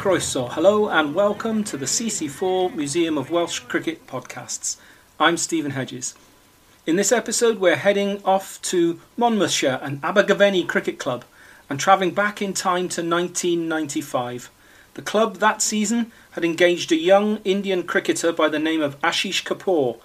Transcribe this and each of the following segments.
Croeso. Hello and welcome to the CC4 Museum of Welsh Cricket podcasts. I'm Stephen Hedges. In this episode, we're heading off to Monmouthshire and Abergavenny Cricket Club and travelling back in time to 1995. The club that season had engaged a young Indian cricketer by the name of Ashish Kapoor,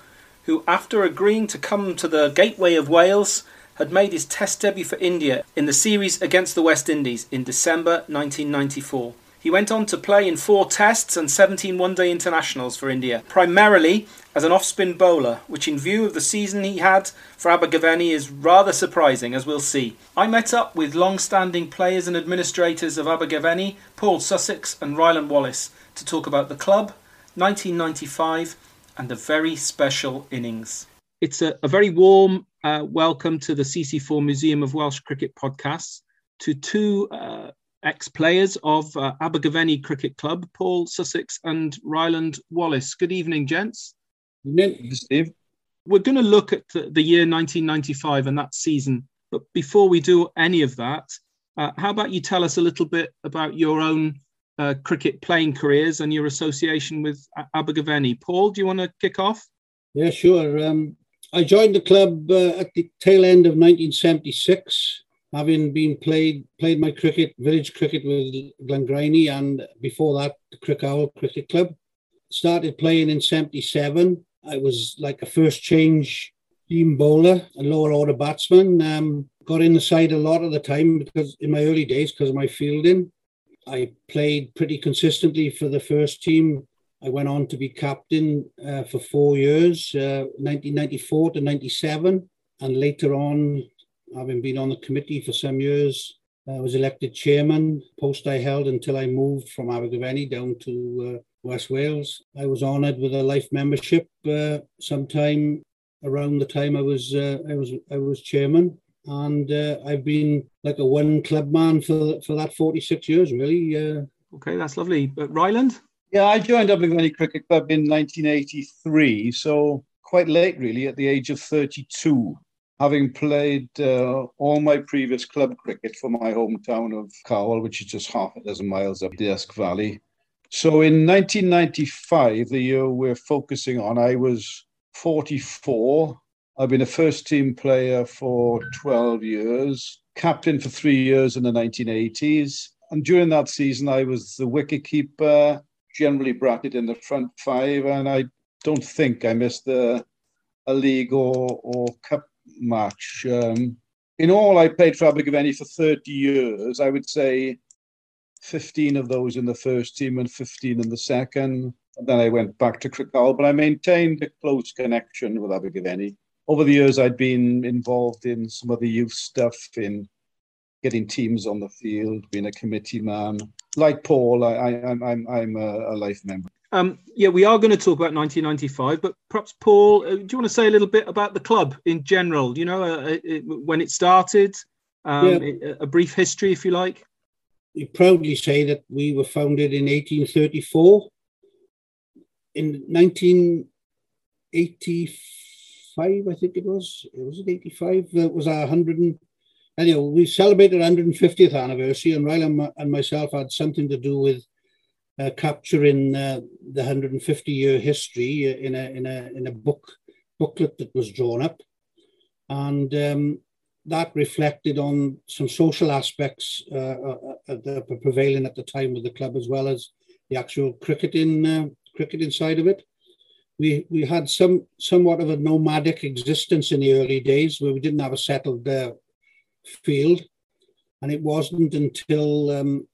who, after agreeing to come to the Gateway of Wales, had made his Test debut for India in the series against the West Indies in December 1994. He went on to play in four Tests and 17 one day internationals for India, primarily as an off spin bowler, which, in view of the season he had for Abergavenny, is rather surprising, as we'll see. I met up with long standing players and administrators of Abergavenny, Paul Sussex and Ryland Wallace, to talk about the club, 1995, and a very special innings. It's a, a very warm uh, welcome to the CC4 Museum of Welsh Cricket podcasts to two uh, ex players of uh, Abergavenny Cricket Club, Paul Sussex and Ryland Wallace. Good evening, gents. Evening, Steve. We're going to look at the, the, year 1995 and that season. But before we do any of that, uh, how about you tell us a little bit about your own uh, cricket playing careers and your association with Abergavenny? Paul, do you want to kick off? Yeah, sure. Um, I joined the club uh, at the tail end of 1976, having been played played my cricket, village cricket with Glangrwyney, and before that, the Crickhowell Cricket Club. Started playing in 77. I was like a first change team bowler, a lower order batsman. Um, got in the side a lot of the time because in my early days, because of my fielding. I played pretty consistently for the first team I went on to be captain uh, for four years, uh, 1994 to 97. And later on, having been on the committee for some years, I was elected chairman, post I held until I moved from Abergavenny down to uh, West Wales. I was honoured with a life membership uh, sometime around the time I was uh, I was I was chairman, and uh, I've been like a one club man for for that 46 years really. Okay, that's lovely. But Ryland? Yeah, I joined Abergavenny Cricket Club in 1983, so quite late, really, at the age of 32, having played uh, all my previous club cricket for my hometown of Cowell, which is just half a dozen miles up the Usk Valley. So in 1995, the year we're focusing on, I was 44. I've been a first team player for 12 years, captain for three years in the 1980s. And during that season, I was the wicket keeper generally bracketed in the front five, and I don't think I missed a, a league or, or cup match. Um, in all, I played for Abergavenny for 30 years. I would say 15 of those in the first team and 15 in the second. And then I went back to Crickhowell, but I maintained a close connection with Abergavenny. Over the years, I'd been involved in some of the youth stuff in getting teams on the field, being a committee man. Like Paul, I, I, am I'm, I'm a, a life member. Um, yeah, we are going to talk about 1995, but perhaps Paul, uh, do you want to say a little bit about the club in general? You know, uh, it, when it started, um, yeah. it, a brief history, if you like. We proudly say that we were founded in 1834. In 1985, I think it was. It was it 85. It was our 100 anyway, we celebrated 150th anniversary, and Riley and myself had something to do with uh, capturing uh, the 150 year history in a in a in a book booklet that was drawn up, and um, that reflected on some social aspects uh, uh, uh that were prevailing at the time with the club, as well as the actual cricketing uh, cricketing side of it. We we had some somewhat of a nomadic existence in the early days where we didn't have a settled field. And it wasn't until um,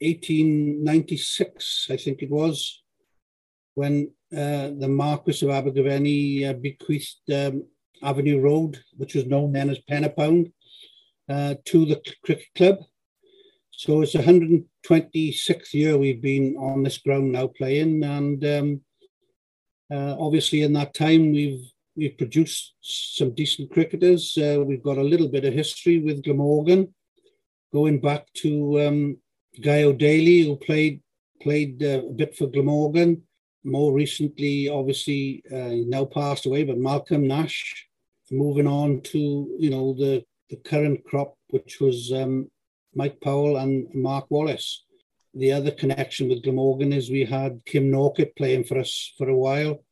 1896, I think it was, when uh, the Marquis of Abergavenny uh, bequeathed um, Avenue Road, which was known then as Pen-y-pound, uh, to the cricket club. So it's 126th year we've been on this ground now playing, and um, uh, obviously in that time we've we've produced some decent cricketers. Uh, we've got a little bit of history with Glamorgan, going back to um, Guy O'Daly, who played played uh, a bit for Glamorgan. More recently, obviously, uh, now passed away, but Malcolm Nash. Moving on to you know the the current crop, which was um, Mike Powell and Mark Wallace. the other connection with Glamorgan is we had Kim Norkett playing for us for a while,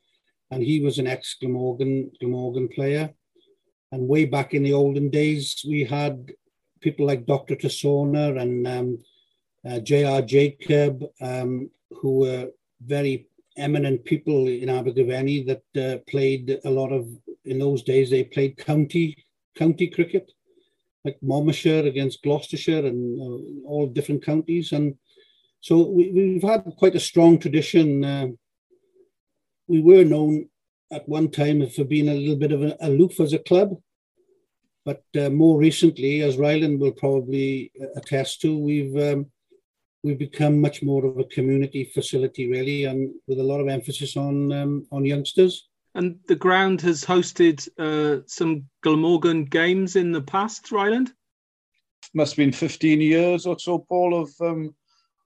and he was an ex Glamorgan Glamorgan player. And way back in the olden days, we had people like Dr. Tassona and um, uh, J.R. Jacob, um, who were very eminent people in Abergavenny that uh, played a lot of, in those days, they played county county cricket, like Monmouthshire against Gloucestershire and uh, all different counties. And so we, have had quite a strong tradition. Uh, we were known at one time for being a little bit of an aloof as a club. But uh, more recently, as Ryland will probably attest to, we've um, we've become much more of a community facility, really, and with a lot of emphasis on um, on youngsters. And the ground has hosted uh, some Glamorgan games in the past, Ryland. Must have been 15 years or so, Paul, of um,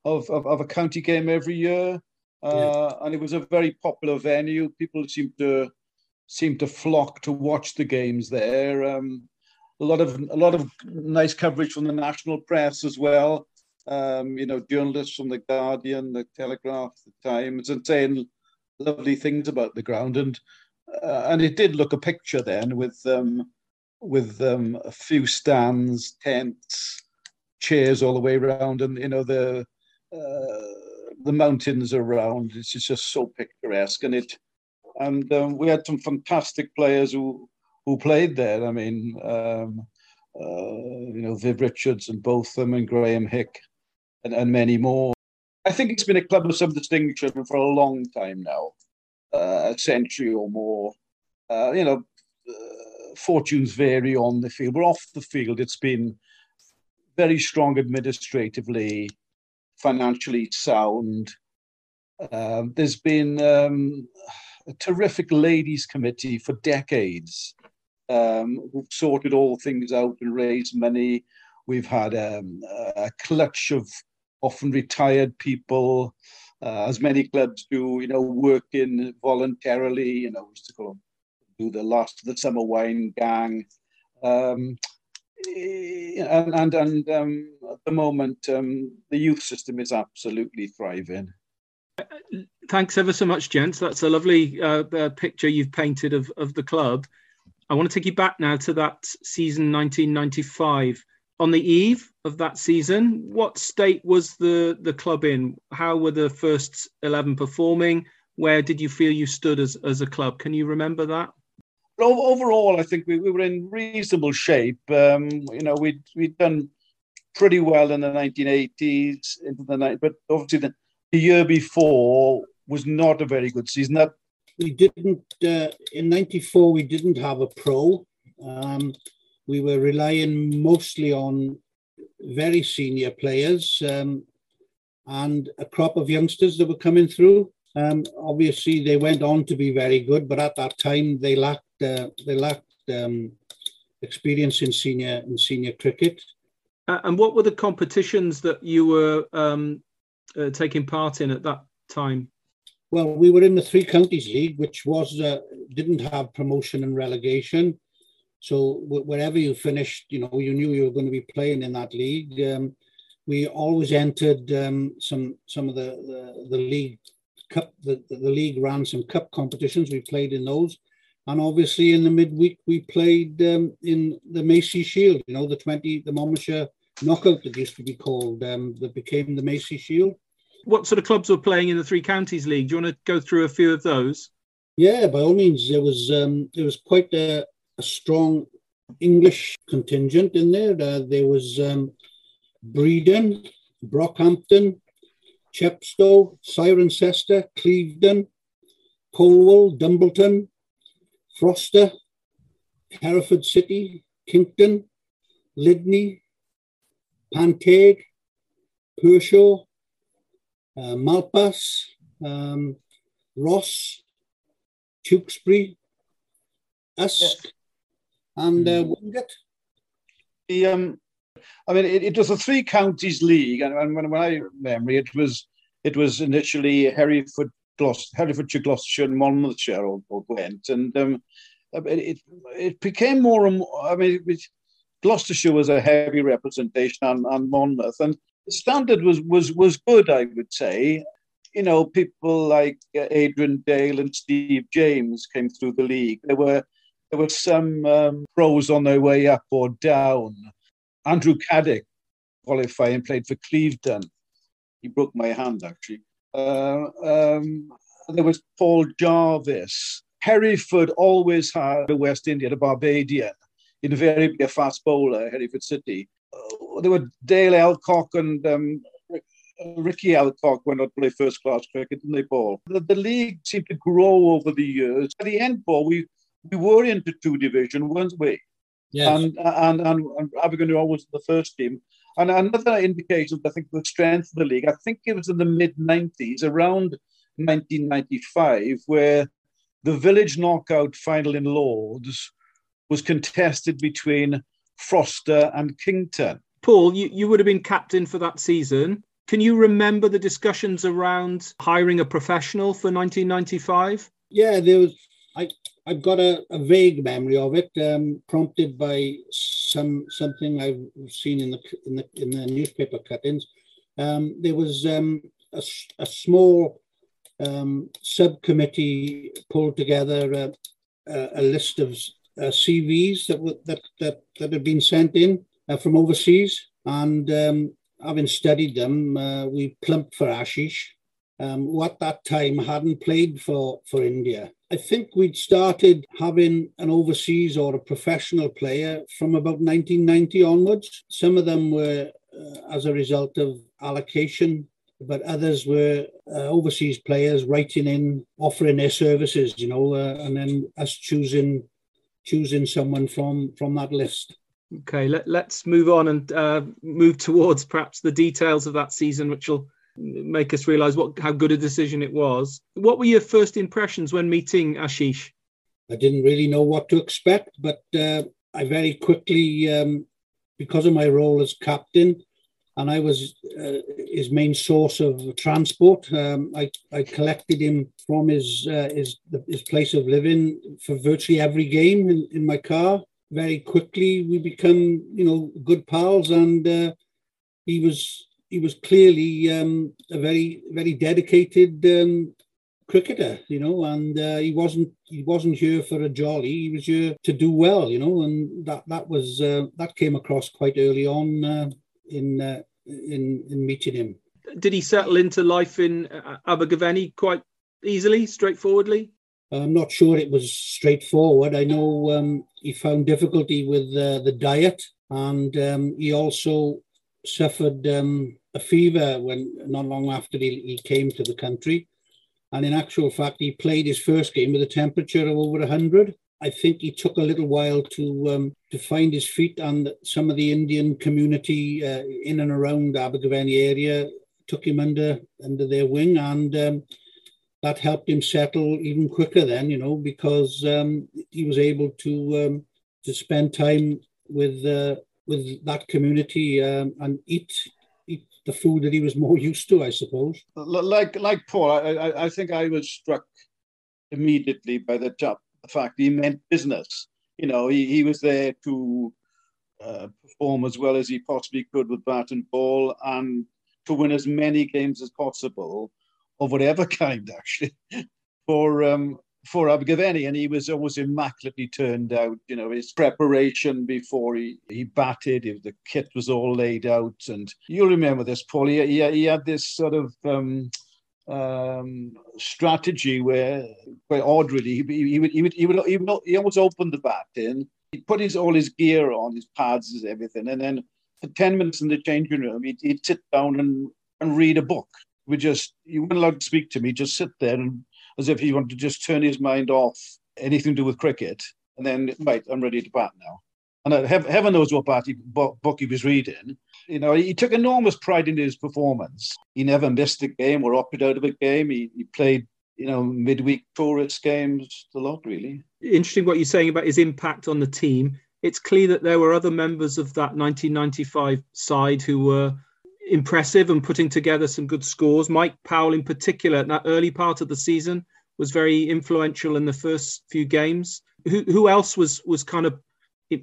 of, of, of, a county game every year. Uh. And it was a very popular venue. People seemed to seem to flock to watch the games there. Um, a lot of a lot of nice coverage from the national press as well um, you know, journalists from the Guardian, the Telegraph, the Times, and saying lovely things about the ground. And uh, and it did look a picture then with um, with um, a few stands, tents, chairs all the way around, and you know the uh, the mountains around. It's just so picturesque, and it and um, we had some fantastic players who who played there. I mean, um, uh, you know, Viv Richards and Botham and Graeme Hick and, and many more. I think it's been a club of some distinction for a long time now, uh, a century or more. Uh, you know, uh, fortunes vary on the field, but off the field, it's been very strong administratively, financially sound. Um, there's been um, a terrific ladies' committee for decades um, who've sorted all things out and raised money. We've had um, a clutch of often retired people, uh, as many clubs do, you know, working voluntarily, you know, used to go do the last of the summer wine gang. Um, and and, and um, at the moment, um, the youth system is absolutely thriving. Thanks ever so much, gents. That's a lovely uh, uh, picture you've painted of, of the club. I want to take you back now to that season 1995 on the eve of that season, what state was the the club in? How were the first eleven performing? Where did you feel you stood as as a club? Can you remember that? Overall, I think we, we were in reasonable shape. Um, you know, we'd we'd done pretty well in the 1980s into the night, but obviously the, the year before was not a very good season. That we didn't uh, in '94. We didn't have a pro. Um, we were relying mostly on very senior players um, and a crop of youngsters that were coming through. Um, obviously, they went on to be very good, but at that time they lacked they lacked um, experience in senior in senior cricket. Uh, and what were the competitions that you were um, uh, taking part in at that time? Well, we were in the Three Counties League, which was uh, didn't have promotion and relegation. So wherever you finished, you know, you knew you were going to be playing in that league. Um, we always entered um, some some of the, the, the league cup. The, the league ran some cup competitions. We played in those, and obviously in the midweek we played um, in the Macy Shield. You know, the twenty the Monmouthshire knockout that used to be called um, that became the Macy Shield. What sort of clubs were playing in the Three Counties League? Do you want to go through a few of those? Yeah, by all means. There was um, there was quite a, a strong English contingent in there. Uh, there was um, Bredon, Brockhampton, Chepstow, Cirencester, Clevedon, Colwall, Dumbleton, Frocester, Hereford City, Kington, Lydney, Panteg, Pershore, uh, Malpas, um, Ross, Tewkesbury, Usk, and uh, hmm. Wingate. The um, I mean, it, it, was a three counties league, and, and when, when I remember, it was it was initially Hereford, Gloucester, Herefordshire, Gloucestershire, and Monmouthshire, all, or Gwent, and um, it it became more and more. I mean, it, Gloucestershire was a heavy representation, and, and Monmouth, and the standard was was was good, I would say. You know, people like uh, Adrian Dale and Steve James came through the league. There were there were some um, pros on their way up or down. Andrew Caddick qualified and played for Clevedon. He broke my hand actually. Uh, um, there was Paul Jarvis. Hereford always had a West Indian, a Barbadian, invariably a fast bowler, Hereford City. Uh, there were Dale Alcock and um, Ricky Alcock went on to play first class cricket, didn't they, Paul? The, the, league seemed to grow over the years. At the end, Paul, we, we were into two division, weren't we? Yes. And, and, and, and Abergavenny was the first team. And another indication, I think, of the strength of the league, I think it was in the mid 90s, around 1995, where the village knockout final in Lords was contested between Frocester and Kington. Paul, you, you would have been captain for that season. Can you remember the discussions around hiring a professional for 1995? Yeah, there was. I I've got a, a vague memory of it, um, prompted by some something I've seen in the in the in the newspaper cuttings. Um, there was um, a, a, small um, subcommittee pulled together a, a list of uh, CVs that, were, that that that had been sent in uh, from overseas, and um, having studied them, uh, we plumped for Ashish, um, that time hadn't played for for India. I think we'd started having an overseas or a professional player from about 1990 onwards. Some of them were uh, as a result of allocation, but others were uh, overseas players writing in, offering their services, you know, uh, and then us choosing choosing someone from from that list. Okay, let, let's move on and uh, move towards perhaps the details of that season, which will make us realize what how good a decision it was. What were your first impressions when meeting Ashish? I didn't really know what to expect, but uh, I very quickly, um, because of my role as captain, and I was uh, his main source of transport. Um, I, I collected him from his uh, his his place of living for virtually every game in, in my car. Very quickly, we become you know good pals, and uh, he was he was clearly um, a very very dedicated um, cricketer, you know, and uh, he wasn't he wasn't here for a jolly. He was here to do well, you know, and that that was uh, that came across quite early on uh, in uh, in in meeting him. Did he settle into life in uh, Abergavenny quite easily, straightforwardly? I'm not sure it was straightforward. I know um, he found difficulty with uh, the diet, and um, he also suffered um, a fever when not long after he, he came to the country. And in actual fact, he played his first game with a temperature of over 100. I think he took a little while to um, to find his feet, and some of the Indian community uh, in and around Abergavenny area took him under under their wing, and um, that helped him settle even quicker. Then, you know, because um, he was able to um, to spend time with uh, with that community um, and eat eat the food that he was more used to, I suppose. Like like Paul, I, I, I think I was struck immediately by the, job, the fact he meant business. You know, he, he was there to uh, perform as well as he possibly could with bat and ball and to win as many games as possible of whatever kind, actually, for um, for Abergavenny, and he was almost immaculately turned out. You know, his preparation before he, he batted, if the kit was all laid out, and you'll remember this, Paul. He, he, he had this sort of um, um, strategy where, quite odd, really. He, he, he, would, he would he would he would he always opened the bat in. He'd put his all his gear on, his pads, his everything, and then for ten minutes in the changing room, he'd, he'd sit down and and read a book. We just you weren't allowed to speak to me. Just sit there and as if he wanted to just turn his mind off anything to do with cricket. And then, right, I'm ready to bat now. And uh, heaven knows what bat he, book he was reading. You know, he took enormous pride in his performance. He never missed a game or opted out of a game. He, he played, you know, midweek tourist games a lot, really. Interesting what you're saying about his impact on the team. It's clear that there were other members of that 1995 side who were impressive and putting together some good scores. Mike Powell, in particular, in that early part of the season, was very influential in the first few games. Who, who else was was kind of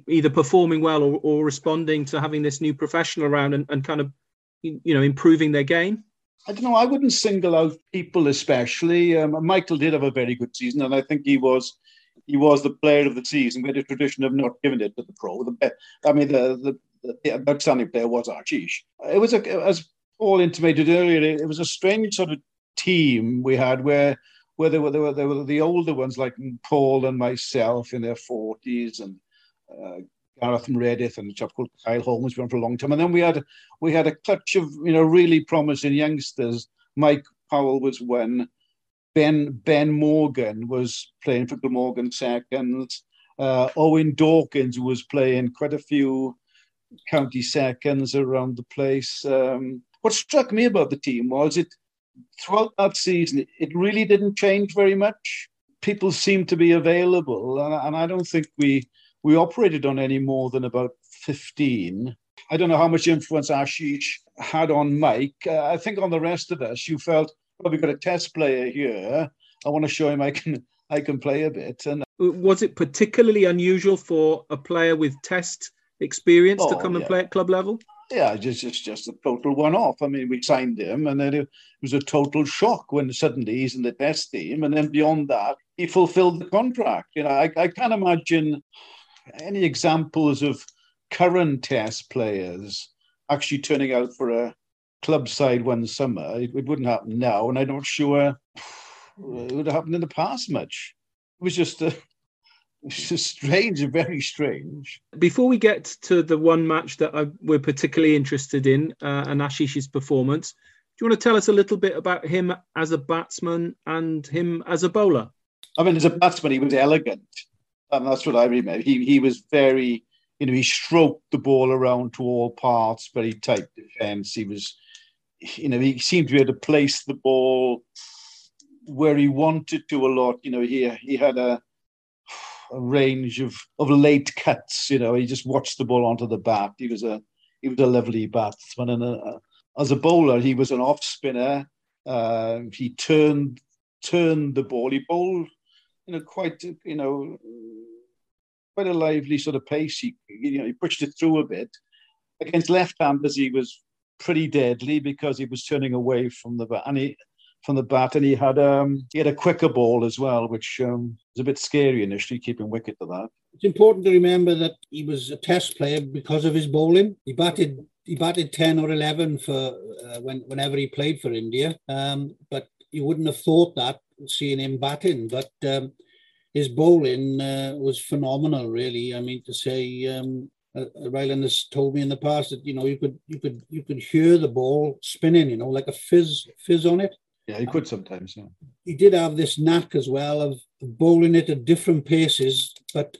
either performing well or, or responding to having this new professional around and, and kind of you know, improving their game? I don't know. I wouldn't single out people especially. Um, Michael did have a very good season, and I think he was he was the player of the season. We had a tradition of not giving it to the pro. The, I mean, the, the, the outstanding player was Ashish. It was a, as Paul intimated earlier. It, was a strange sort of team we had where where they were, they were, they were the older ones like Paul and myself in their forties and uh, Gareth and and a chap called Kyle Holmes been for a long time. And then we had we had a clutch of you know really promising youngsters. Mike Powell was one. Ben Ben Morgan was playing for Glamorgan seconds. Uh, Owen Dawkins was playing quite a few county seconds around the place. Um, what struck me about the team was it throughout that season it really didn't change very much. People seemed to be available, and, and I don't think we we operated on any more than about 15. I don't know how much influence Ashish had on Mike. Uh, I think on the rest of us, you felt, well, we've got a test player here. I want to show him I can I can play a bit. And was it particularly unusual for a player with test experience oh, to come yeah. and play at club level? Yeah, just just just a total one-off. I mean, we signed him, and then it was a total shock when suddenly he's in the test team, and then beyond that, he fulfilled the contract. You know, I, I can't imagine any examples of current test players actually turning out for a club side one summer? It, it wouldn't happen now, and I'm not sure it would have happened in the past much. It was just a, it's just strange, very strange. Before we get to the one match that I, we're particularly interested in, uh, and Ashish's performance, do you want to tell us a little bit about him as a batsman and him as a bowler? I mean, as a batsman, he was elegant and that's what I remember. He he was very, you know, he stroked the ball around to all parts, very tight defence. He was, you know, he seemed to be able to place the ball where he wanted to a lot. You know, he he had a a range of of late cuts. You know, he just watched the ball onto the bat. He was a he was a lovely batsman, and a, a, as a bowler, he was an off spinner. Uh, he turned turned the ball. He bowled you know, quite, you know, quite a lively sort of pace. He, you know, he pushed it through a bit. Against left-handers, he was pretty deadly because he was turning away from the bat, and he from the bat, and he had um he had a quicker ball as well, which um, was a bit scary initially, keeping wicket to that. It's important to remember that he was a Test player because of his bowling. He batted he batted ten or eleven for uh, when whenever he played for India, um, but you wouldn't have thought that seeing him batting, but um, his bowling uh, was phenomenal. Really, I mean to say, um, uh, Ryland has told me in the past that you know you could you could you could hear the ball spinning, you know, like a fizz fizz on it. Yeah, he could sometimes. Yeah. He did have this knack as well of bowling it at different paces, but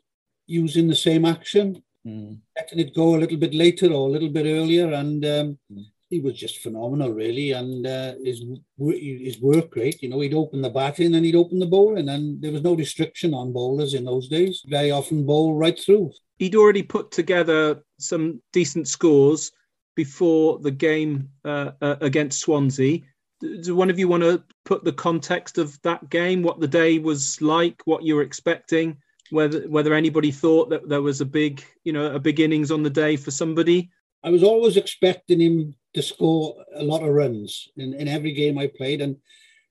using the same action, mm. letting it go a little bit later or a little bit earlier, and um, mm he was just phenomenal, really, and uh, his his work rate. You know, he'd open the batting and he'd open the bowling, and there was no restriction on bowlers in those days. Very often bowl right through. He'd already put together some decent scores before the game uh, uh, against Swansea. Do one of you want to put the context of that game, what the day was like, what you were expecting, whether whether anybody thought that there was a big, you know, a beginnings on the day for somebody? I was always expecting him to score a lot of runs in, in every game I played. And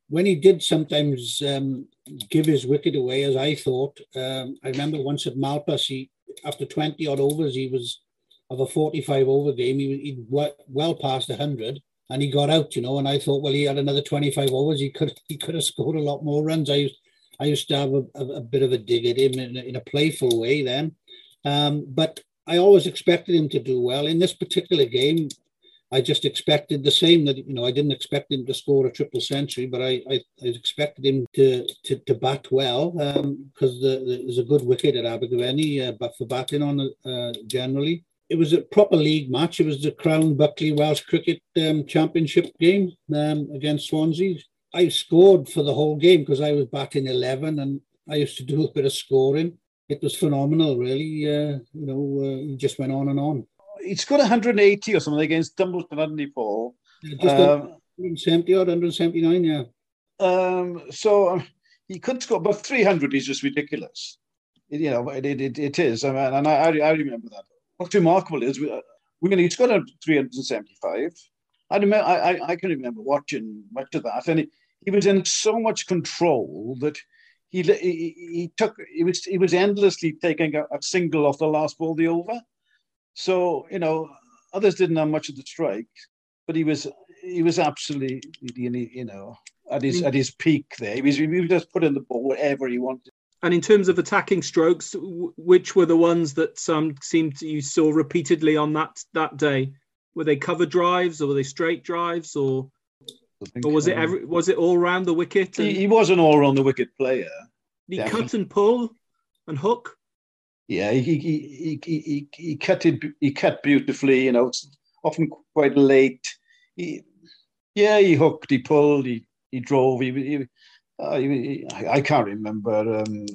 when he did sometimes um, give his wicket away, as I thought, um, I remember once at Malpas, he after 20 odd overs, he was of a 45 over game, he, he well past 100 and he got out, you know. And I thought, well, he had another 25 overs, he could he could have scored a lot more runs. I used, I used to have a, a, a bit of a dig at him in, in a playful way then. Um, but I always expected him to do well. In this particular game, I just expected the same. That you know, I didn't expect him to score a triple century, but I I, I expected him to, to to bat well because um, the, the, there's a good wicket at Abergavenny, uh, but for batting on uh, generally. It was a proper league match. It was the Crown Buckley Welsh Cricket um, Championship game um, against Swansea. I scored for the whole game because I was batting 11 and I used to do a bit of scoring. It was phenomenal, really. Uh, you know, uh, he just went on and on he's got 180 or something against Dumbleton, hadn't he, Paul? Yeah, just um, 170 or 179, yeah. Um, so um, he could score, but 300 is just ridiculous. It, you know, it, it, it is. I mean, and I, I remember that. What's remarkable is we, uh, we he's got a 375. I remember, I, I can remember watching much of that, and he, he was in so much control that he, he, he took he was he was endlessly taking a, a, single off the last ball the over. So you know, others didn't have much of the strike, but he was he was absolutely you know at his mm. at his peak there. He was he was just putting the ball wherever he wanted. And in terms of attacking strokes, which were the ones that um, seemed to, you saw repeatedly on that that day? Were they cover drives or were they straight drives or or was it every, was it all round the wicket? And... He, he, was an all round the wicket player. He definitely. cut and pull and hook. Yeah, he he, he he he cut it. He cut beautifully. You know, it's often quite late. He, yeah, he hooked, he pulled, he he drove. He, he, uh, he I can't remember um,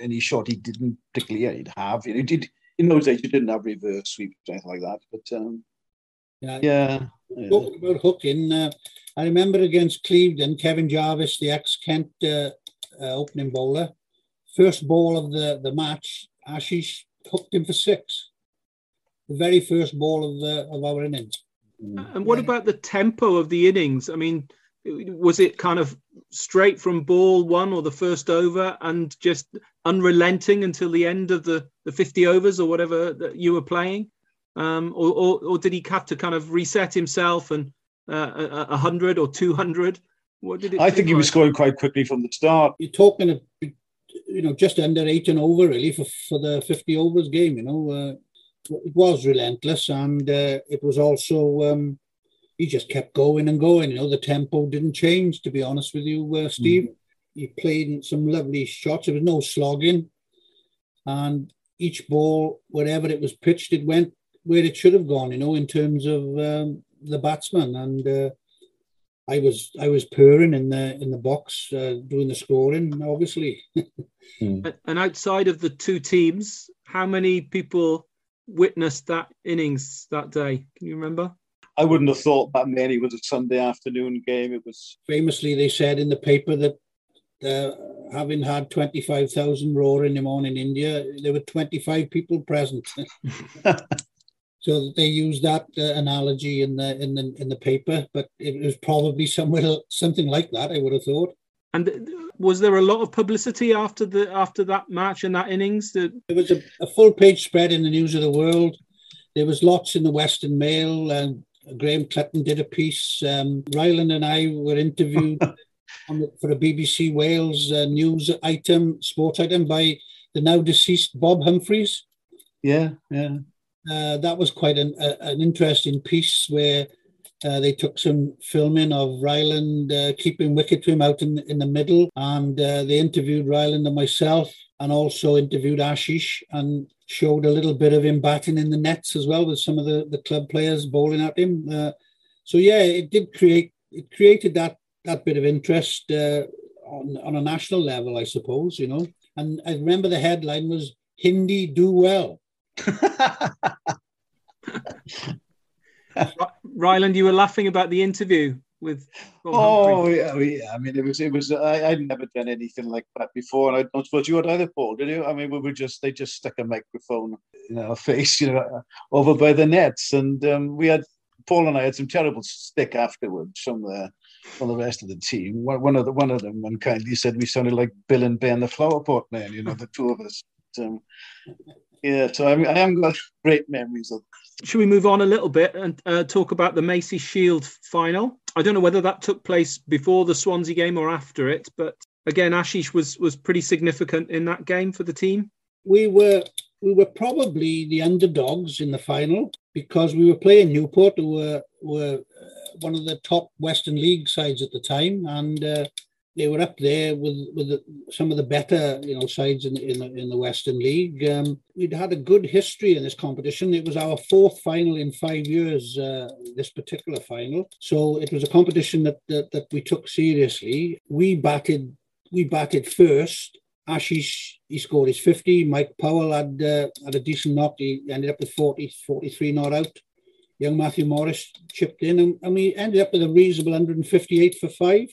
any shot he didn't particularly have. You He did in those days. You didn't have reverse sweep or anything like that. But um, yeah, yeah. Talking about hooking, uh, I remember against Clevedon, Kevin Jarvis, the ex-Kent uh, uh, opening bowler, first ball of the, the match, Ashish hooked him for six. The very first ball of the of our innings. And what about the tempo of the innings? I mean, was it kind of straight from ball one or the first over and just unrelenting until the end of the, the 50 overs or whatever that you were playing? Um, or, or, or, did he have to kind of reset himself and uh, 100 or 200? What did it I think he was scoring quite quickly from the start. You're talking, of, you know, just under eight and over really for, for the 50 overs game, you know. Uh, it was relentless and uh, it was also um, he just kept going and going you know the tempo didn't change to be honest with you uh, steve mm. he played some lovely shots there was no slogging and each ball wherever it was pitched it went where it should have gone you know in terms of um, the batsman and uh, I was I was purring in the in the box uh, doing the scoring, obviously. mm. And outside of the two teams, how many people witnessed that innings that day? Can you remember? I wouldn't have thought that many was a Sunday afternoon game. It was famously they said in the paper that uh, having had twenty five thousand roaring him on in India, there were twenty five people present. so they used that uh, analogy in the in the in the paper, but it was probably somewhere something like that. I would have thought. And was there a lot of publicity after the after that match and that innings? That... There was a, a, full page spread in the News of the World. There was lots in the Western Mail, and Graham Clutton did a piece. Um, Ryland and I were interviewed the, for a BBC Wales uh, news item, sport item by the now deceased Bob Humphrys. Yeah, yeah. Uh, that was quite an, an interesting piece where uh, they took some filming of Ryland uh, keeping wicket to him out in, in the middle, and uh, they interviewed Ryland and myself, and also interviewed Ashish, and showed a little bit of him batting in the nets as well with some of the, the club players bowling at him. Uh, so yeah, it did create it created that that bit of interest uh, on on a national level, I suppose. You know, and I remember the headline was Hindi do well. Ryland, you were laughing about the interview with. Bob oh yeah, yeah, I mean, it was it was. I, I'd never done anything like that before, and I don't suppose you had either, Paul. Did you? I mean, we were just they just stuck a microphone in our face, you know, over by the nets, and um, we had Paul and I had some terrible stick afterwards from the from the rest of the team. One of the one of them unkindly said we sounded like Bill and Ben, the flower pot man. You know, the two of us. Um, yeah, so I, mean, I am got great memories of should we move on a little bit and uh, talk about the Macy Shield final? I don't know whether that took place before the Swansea game or after it, but again, Ashish was was pretty significant in that game for the team. We were we were probably the underdogs in the final because we were playing Newport, who were were uh, one of the top Western League sides at the time, and uh, they were up there with with the, some of the better you know sides in in the, in the Western League. Um, we'd had a good history in this competition. It was our fourth final in five years. Uh, this particular final, so it was a competition that, that that we took seriously. We batted we batted first. Ashish he scored his 50. Mike Powell had uh, had a decent knock. He ended up with 40, 43 not out. Young Matthew Morris chipped in, and, and we ended up with a reasonable 158 for five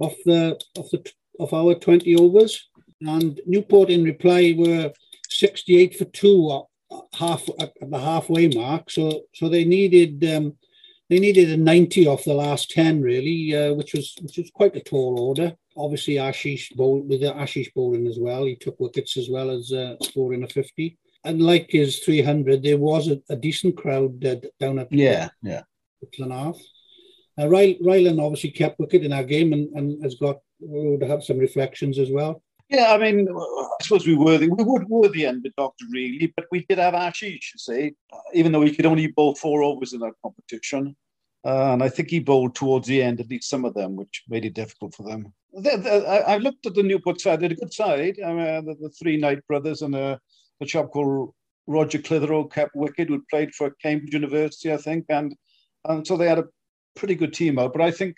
of the of the of our 20 overs. And Newport in reply were 68 for two half at the halfway mark. So so they needed um, they needed a 90 off the last 10, really, uh, which was which was quite a tall order. Obviously, Ashish bowled with the Ashish bowling as well. He took wickets as well as uh, scoring a 50. And like his 300, there was a, a decent crowd uh, down at yeah, yeah. Glenarth. Uh, Ryland obviously kept wicket in our game and, and has got would have some reflections as well. Yeah, I mean, I suppose we were the, we would were the underdog really, but we did have Ashish, you see, even though he could only bowl four overs in that competition. Uh, and I think he bowled towards the end, at least some of them, which made it difficult for them. The, the, I, I, looked at the Newport side, they had a good side. I mean, the, the three Knight brothers and a, a chap called Roger Clitheroe kept wicket, who played for Cambridge University, I think. And, and so they had a pretty good team out. But I think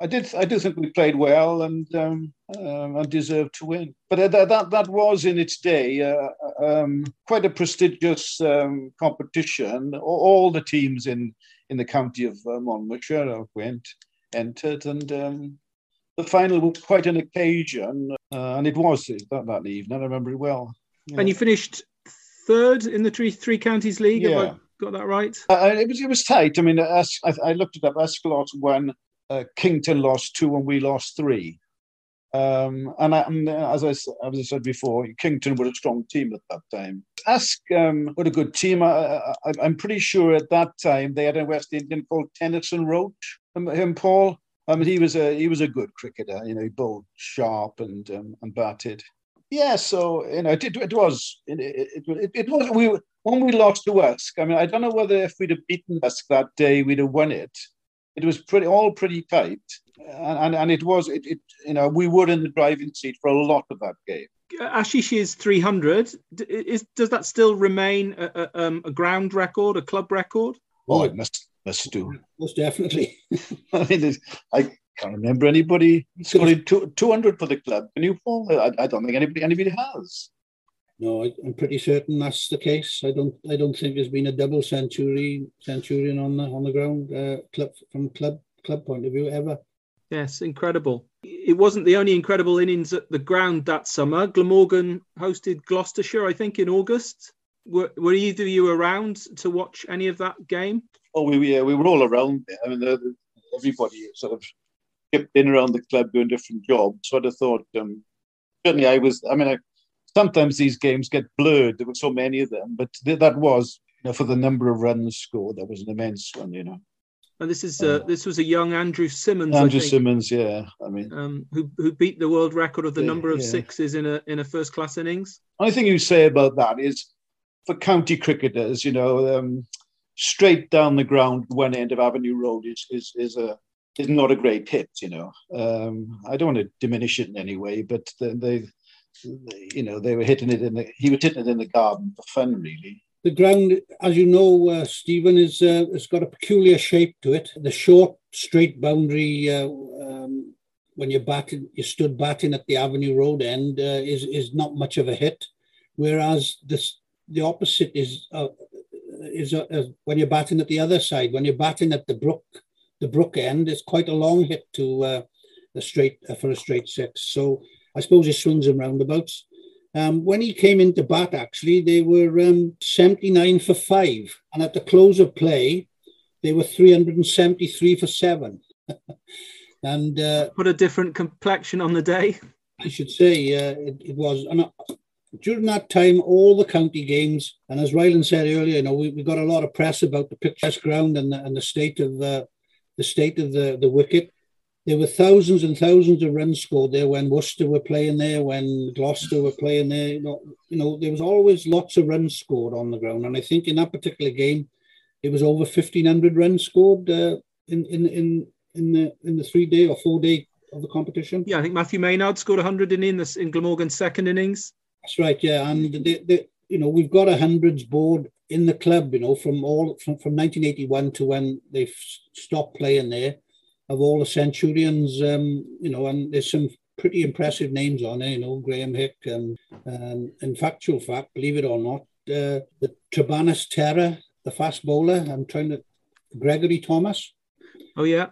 I did I do think we played well and um, um, and deserved to win. But that that, that was in its day uh, um, quite a prestigious um, competition. All the teams in in the county of uh, Monmouthshire went entered, and um, the final was quite an occasion. Uh, and it was that, that evening. I remember it well. Yeah. And you finished third in the three three counties league. Yeah. Got that right? Uh, it was it was tight. I mean, I, I looked it up. Escalot won uh, Kington lost two and we lost three. Um, and, I, and as, I, as I said before, Kington were a strong team at that time. Ask um, what a good team. I, am pretty sure at that time they had a West Indian called Tennyson Roach. Him, him Paul. I mean, he was a he was a good cricketer. You know, he bowled sharp and um, and batted. Yeah, so you know, it, it was it, it, it was we when we lost to Usk. I mean, I don't know whether if we'd have beaten Usk that day, we'd have won it it was pretty all pretty tight, and and, and it was it, it, you know we were in the driving seat for a lot of that game. Ashish's 300 is does that still remain a, a, um, a ground record, a club record? Oh, it must must do. Most definitely. I mean, I can't remember anybody scoring 200 for the club. Can you, Paul? I, I don't think anybody anybody has. No, I, am pretty certain that's the case. I don't. I don't think there's been a double century centurion on the on the ground uh, club from club club point of view ever. Yes, incredible. It wasn't the only incredible innings at the ground that summer. Glamorgan hosted Gloucestershire, I think, in August. Were, were either of you around to watch any of that game? Oh, we yeah, we were all around. I mean, the, the, everybody sort of kept in around the club doing different jobs. So I'd have thought, um, certainly, I was. I mean, I sometimes these games get blurred. There were so many of them, but th- that was you know, for the number of runs scored. That was an immense one, you know. And this is uh, this was a young Andrew Symonds. Andrew Symonds, yeah. I mean, um, who who beat the world record of the yeah, number of yeah. sixes in a in a first class innings. Only thing you say about that is for county cricketers, you know, um, straight down the ground one end of Avenue Road is is is a is not a great hit. You know, um, I don't want to diminish it in any way, but they, they you know, they were hitting it in the, he was hitting it in the garden for fun, really. The ground, as you know, uh, Stephen, is uh, has got a peculiar shape to it. The short, straight boundary uh, um, when you're batting, you stood batting at the Avenue Road end uh, is is not much of a hit, whereas this the opposite is uh, is uh, when you're batting at the other side. When you're batting at the brook, the brook end, it's quite a long hit to a straight for a straight six. So I suppose it swings and roundabouts. Um, when he came into bat, actually, they were um, 79 for five. And at the close of play, they were 373 for seven. and uh, put a different complexion on the day. I should say uh, it, it, was. And uh, during that time, all the county games, and as Ryland said earlier, you know, we, we got a lot of press about the picturesque ground and the, and the state of uh, the state of the, the wicket there were thousands and thousands of runs scored there when Worcester were playing there, when Gloucester were playing there. You know, you know, there was always lots of runs scored on the ground, and I think in that particular game, it was over fifteen hundred runs scored uh, in in in in the in the three day or four day of the competition. Yeah, I think Matthew Maynard scored hundred in in, in Glamorgan's second innings. That's right. Yeah, and the, the, you know we've got a hundreds board in the club. You know, from all from from 1981 to when they stopped playing there of all the Centurions, um, you know, and there's some pretty impressive names on it, you know, Graeme Hick. And um, in factual fact, believe it or not, uh, the Trebanos Terror, the fast bowler, I'm trying to, Gregory Thomas. Oh, yeah.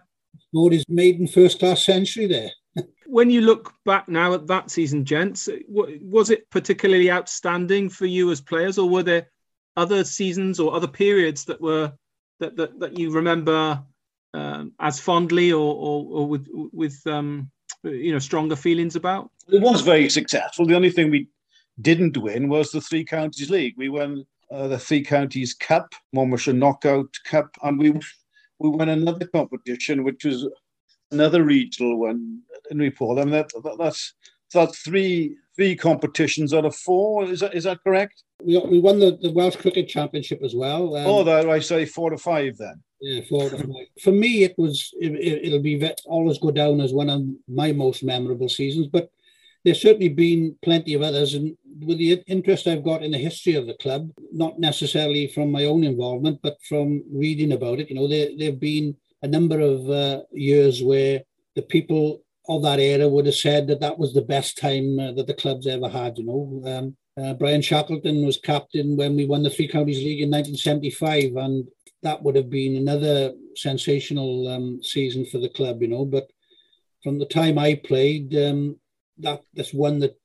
Scored his maiden first class century there. when you look back now at that season, gents, was it particularly outstanding for you as players, or were there other seasons or other periods that were that that, that you remember um, as fondly or, or, or with with um, you know stronger feelings about? It was very successful. The only thing we didn't win was the Three Counties League. We won uh, the Three Counties Cup, Monmouthshire Knockout Cup, and we we won another competition, which was another regional one in Newport. I mean, that, that, that's that's three three competitions out of four. Is that is that correct? We, we won the, the Welsh Cricket Championship as well. Um, oh, that I say four to five then. Yeah, four to five. For me, it was it, will be always go down as one of my most memorable seasons. But there's certainly been plenty of others, and with the interest I've got in the history of the club, not necessarily from my own involvement, but from reading about it, you know, there there've been a number of uh, years where the people of that era would have said that that was the best time uh, that the club's ever had. You know, um, uh, Brian Shackleton was captain when we won the Three Counties League in 1975, and that would have been another sensational um, season for the club. You know, but from the time I played, um, that that's one that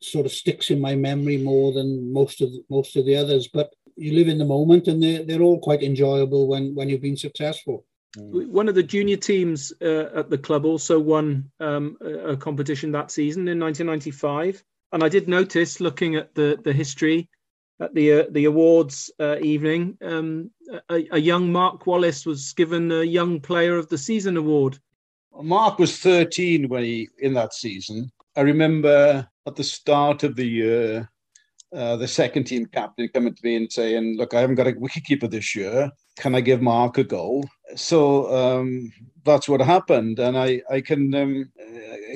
sort of sticks in my memory more than most of the, most of the others. But you live in the moment, and they're they're all quite enjoyable when when you've been successful. Mm. One of the junior teams uh, at the club also won um, a competition that season in 1995, and I did notice looking at the the history at the uh, the awards uh, evening, um, a, a, young Mark Wallace was given a Young Player of the Season award. Mark was 13 when he in that season. I remember at the start of the year, uh, the second team captain coming to me and saying, "Look, I haven't got a wicketkeeper this year. Can I give Mark a go?" So um, that's what happened, and I I can um,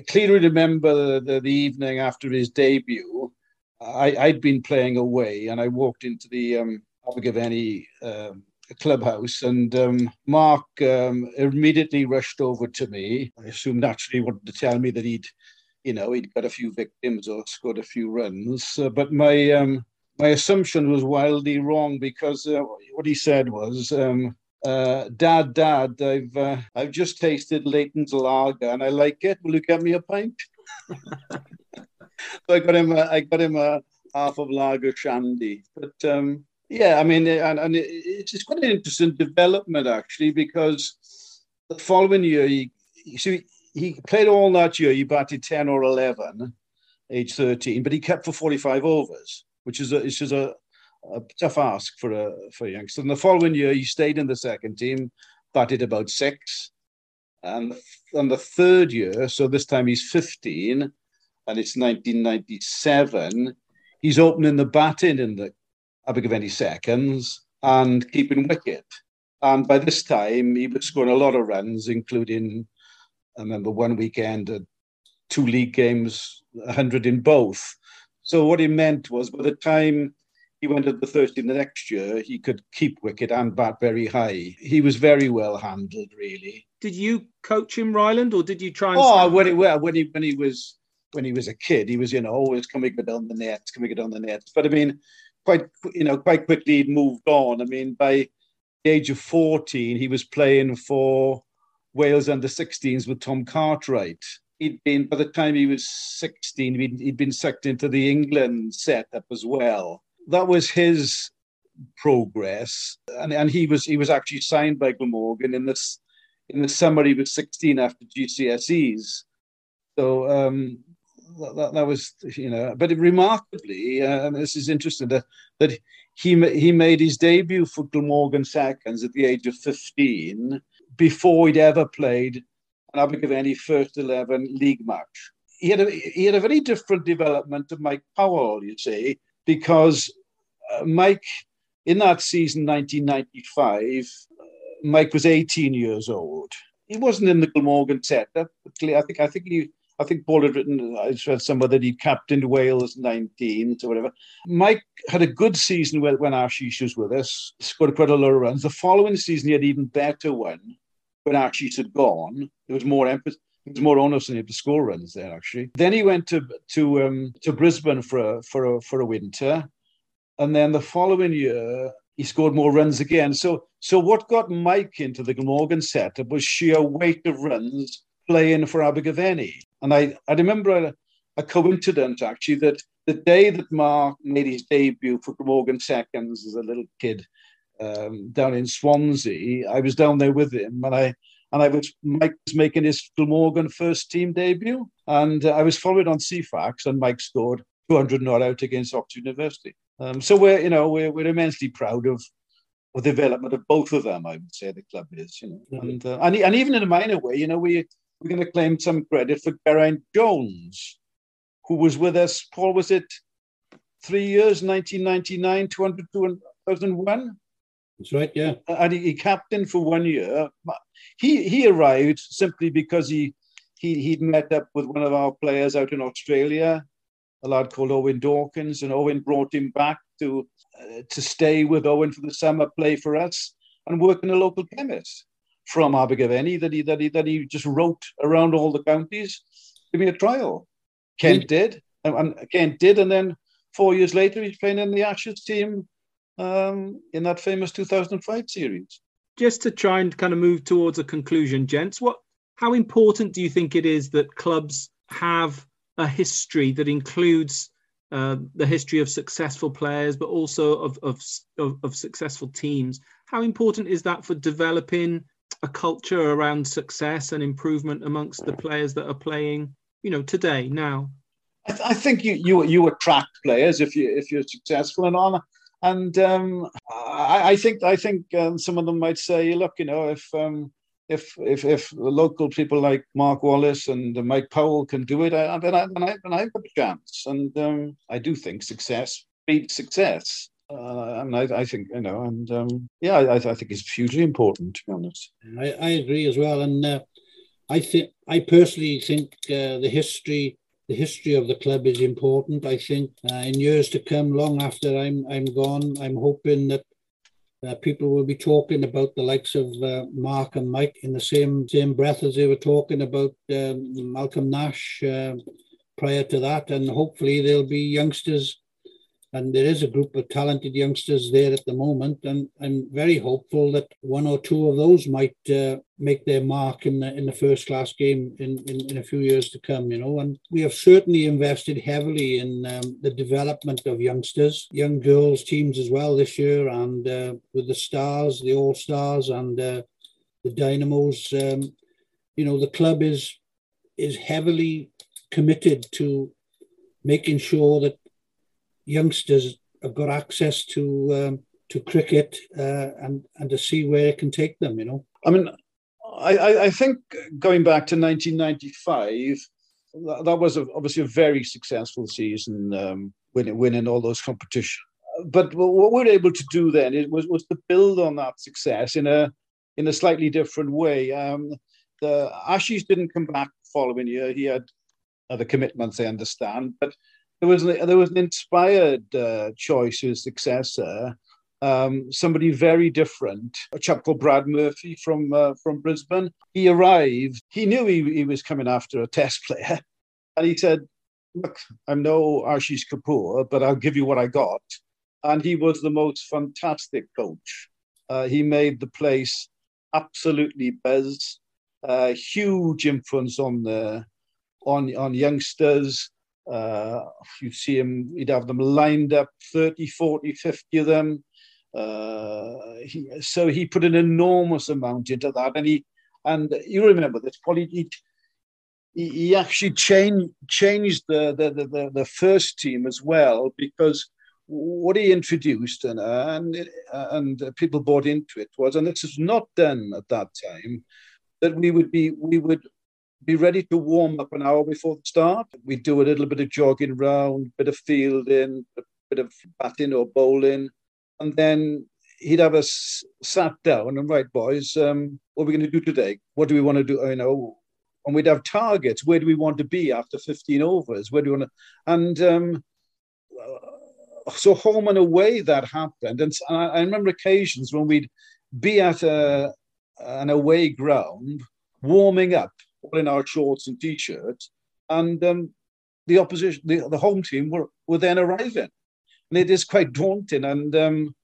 clearly remember the, the, evening after his debut. I, I'd been playing away, and I walked into the um, Abergavenny uh, clubhouse, and um, Mark um, immediately rushed over to me. I assume naturally wanted to tell me that he'd you know, he'd got a few victims or scored a few runs. Uh, but my um, my assumption was wildly wrong because uh, what he said was, um, uh, "Dad, Dad, I've uh, I've just tasted Leighton's lager and I like it. Will you get me a pint?" so I got him a, I got him a half of lager shandy. But um, yeah, I mean, and, and it's quite an interesting development actually because the following year, he, you see, he played all that year. He batted 10 or 11, age 13, but he kept for 45 overs, which is a, which is a, a tough ask for a, for a youngster. And the following year, he stayed in the second team, batted about six. And, and the third year, so this time he's 15, and it's 1997, he's opening the batting in the Abergavenny seconds and keeping wicket. And by this time, he was scoring a lot of runs, including I remember one weekend, uh, two league games, 100 in both. So what he meant was by the time he went to the 13 the next year, he could keep wicket and bat very high. He was very well handled, really. Did you coach him, Ryland, or did you try and? Oh, when he, well, when he when he was when he was a kid, he was you know always coming down the nets, coming down the nets. But I mean, quite you know quite quickly he'd moved on. I mean, by the age of 14, he was playing for Wales under 16s with Tom Cartwright. He'd been, by the time he was 16, he'd, he'd been sucked into the England setup as well. That was his progress. And, and he was he was actually signed by Glamorgan in this in the summer he was 16 after GCSEs. So um, that, that, was, you know, but remarkably, uh, this is interesting that, that he, he made his debut for Glamorgan Seconds at the age of 15 before he'd ever played an Abergavenny first 11 league match. He had, a, he had a very different development to Mike Powell, you see, because uh, Mike, in that season, 1995, uh, Mike was 18 years old. He wasn't in the Glamorgan setup. I think I think he I think Paul had written somewhere that he captained Wales 19 or whatever. Mike had a good season when, when Ashish was with us, scored quite a lot of runs. The following season he had even better one when Ashish had gone, there was more emphasis. There was more onus on him to score runs there, actually. Then he went to to um, to Brisbane for a, for a, for a winter, and then the following year he scored more runs again. So so what got Mike into the Glamorgan setup was sheer weight of runs playing for Abergavenny. And I I remember a, a coincidence actually that the day that Mark made his debut for Glamorgan seconds as a little kid, um, down in Swansea. I was down there with him, and I and I was Mike was making his Glamorgan first team debut, and uh, I was followed on Ceefax, and Mike scored 200 not out against Oxford University. Um, so we're you know we're, we're immensely proud of the development of both of them. I would say the club is, you know, mm-hmm. and, uh, and and even in a minor way, you know, we we're going to claim some credit for Geraint Jones, who was with us. Paul, was it three years, 1999, 200, 2001? That's right, yeah. And he, he captained for one year. He he arrived simply because he he he'd met up with one of our players out in Australia, a lad called Owen Dawkins, and Owen brought him back to uh, to stay with Owen for the summer, play for us, and work in a local chemist from Abergavenny that he that he that he just wrote around all the counties. Give me a trial. Kent did, and, and Kent did, and then four years later he's playing in the Ashes team um, in that famous 2005 series. Just to try and kind of move towards a conclusion, gents, what how important do you think it is that clubs have a history that includes uh, the history of successful players, but also of, of, of, of successful teams? How important is that for developing a culture around success and improvement amongst the players that are playing, you know, today now? I, th- I think you, you you attract players if you if you're successful and on and um, I, I, think I think um, some of them might say, look, you know, if um, if if if local people like Mark Wallace and Mike Powell can do it, then I then, I, then I've got a chance. And um, I do think success beats success. Uh, and I, I, think you know, and um, yeah, I, I, think it's hugely important to be honest. I, I agree as well, and uh, I think I personally think uh, the history the history of the club is important. I think uh, in years to come, long after I'm I'm gone, I'm hoping that uh, people will be talking about the likes of uh, Mark and Mike in the same same breath as they were talking about um, Malcolm Nash uh, prior to that, and hopefully there'll be youngsters and there is a group of talented youngsters there at the moment, and I'm very hopeful that one or two of those might uh, make their mark in the in the first class game in, in, in, a few years to come. You know, and we have certainly invested heavily in um, the development of youngsters, young girls teams as well this year, and uh, with the stars, the all stars, and uh, the dynamos. Um, you know, the club is is heavily committed to making sure that youngsters have got access to um, to cricket uh, and and to see where it can take them. You know, I mean, I I think going back to 1995, that was obviously a very successful season, um, winning winning all those competitions. But what we're able to do then it was was to build on that success in a in a slightly different way. Um, the Ashish didn't come back the following year. He had other commitments, I understand, but there was there was an inspired uh, choice as successor. Um, somebody very different, a chap called Brad Murphy from uh, from Brisbane. He arrived. He knew he, he was coming after a Test player, and he said, "Look, I'm no Ashish Kapoor, but I'll give you what I got." And he was the most fantastic coach. Uh, he made the place absolutely buzz. Uh, huge influence on the on on youngsters. Uh, you'd see him, he'd have them lined up 30, 40, 50 of them. Uh, he, so he put an enormous amount into that. And he, and you remember this, Probably he, he actually changed changed the, the, the, the, first team as well because what he introduced and and and people bought into it was and this was not done at that time that we would be we would be ready to warm up an hour before the start. We'd do a little bit of jogging round, bit of fielding, a bit of batting or bowling, and then he'd have us sat down and right, boys, um, what are we going to do today? What do we want to do? You know, and we'd have targets. Where do we want to be after 15 overs? Where do we want to? And um, so home and away that happened. And I remember occasions when we'd be at a, an away ground warming up all in our shorts and t-shirts, and um, the opposition, the, the home team were, were then arriving. And it is quite daunting. And um,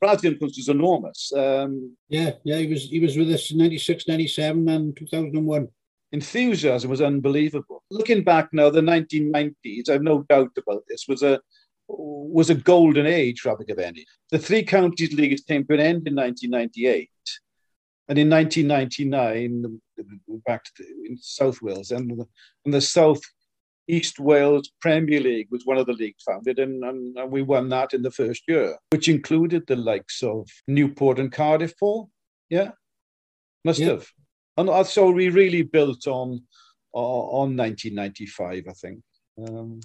Brad's influence was enormous. Um, yeah, yeah, he was he was with us in 96, 97 and 2001. Enthusiasm was unbelievable. Looking back now, the 1990s, I've no doubt about this, was a was a golden age for Abergavenny. The three counties leagues came to an end in 1998, And in 1999, back to the, in South Wales, and the, and the South East Wales Premier League was one of the leagues founded, and, and, and, we won that in the first year, which included the likes of Newport and Cardiff. Paul, yeah, must yeah. have, and so we really built on on 1995, I think. Um,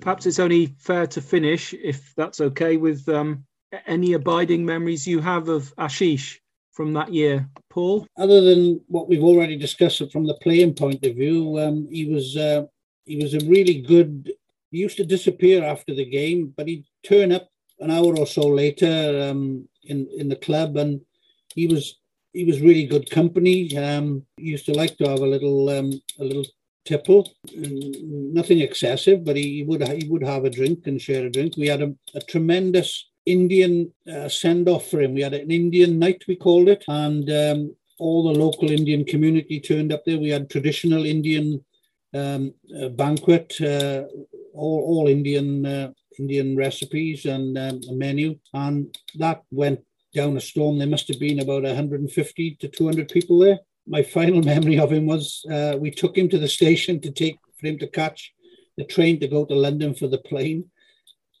Perhaps it's only fair to finish, if that's okay, with um, any abiding memories you have of Ashish from that year, Paul. Other than what we've already discussed from the playing point of view, um, he was uh, he was a really good. He used to disappear after the game, but he'd turn up an hour or so later um, in in the club, and he was he was really good company. Um, he used to like to have a little um, a little tipple, nothing excessive, but he would he would have a drink and share a drink. We had a, a tremendous Indian uh, send off for him. We had an Indian night, we called it, and um, all the local Indian community turned up there. We had traditional Indian um, uh, banquet, uh, all, all Indian uh, Indian recipes and um, a menu, and that went down a storm. There must have been about 150 to 200 people there. My final memory of him was uh, we took him to the station to take for him to catch the train to go to London for the plane,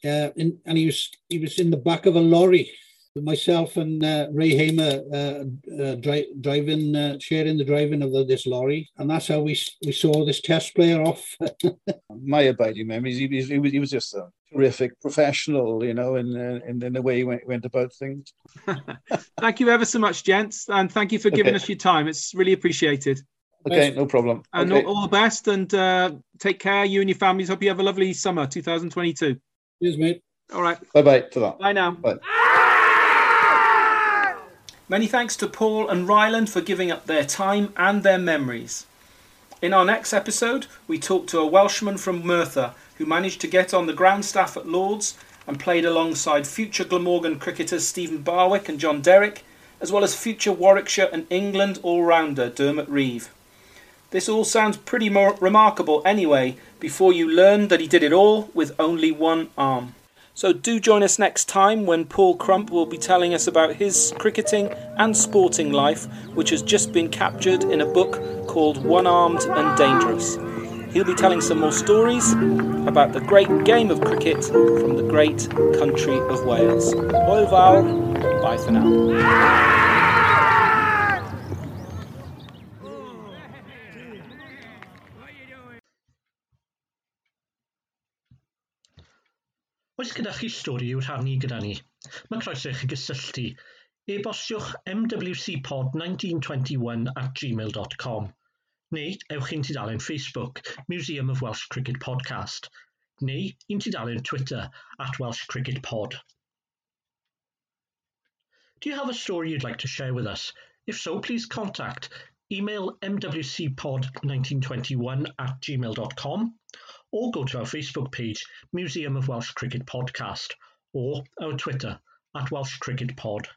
uh, in, and he was he was in the back of a lorry with myself and uh, Ray Hamer uh, uh, dri- driving, uh, sharing the driving of the, this lorry, and that's how we we saw this test player off. My abiding memories. He, he, was, he was just a terrific professional, you know, in in, in the way he went, went about things. thank you ever so much, gents, and thank you for giving okay. us your time. It's really appreciated. Okay, no problem. And okay. all, all, the best, and uh, take care, you and your families. Hope you have a lovely summer, 2022. Cheers, mate. All right. Bye bye. To that. Bye now. Bye. Many thanks to Paul and Ryland for giving up their time and their memories. In our next episode, we talk to a Welshman from Merthyr who managed to get on the ground staff at Lords and played alongside future Glamorgan cricketers Stephen Barwick and John Derrick, as well as future Warwickshire and England all rounder Dermot Reeve. This all sounds pretty more remarkable anyway, before you learn that he did it all with only one arm. So do join us next time when Paul Crump will be telling us about his cricketing and sporting life, which has just been captured in a book called One Armed and Dangerous. He'll be telling some more stories about the great game of cricket from the great country of Wales. Hwyl fawr, bye for now. Oes gyda chi stori i'w rhannu gyda ni? Mae croeso i chi gysylltu. E-bostiwch mwcpod1921 at gmail.com neu ewch i'n tudalen Facebook, Museum of Welsh Cricket Podcast, neu i'n tudalen Twitter at Welsh Cricket Pod. Do you have a story you'd like to share with us? If so, please contact email mwcpod1921 at gmail.com or go to our Facebook page, Museum of Welsh Cricket Podcast, or our Twitter at Welsh Cricket Pod.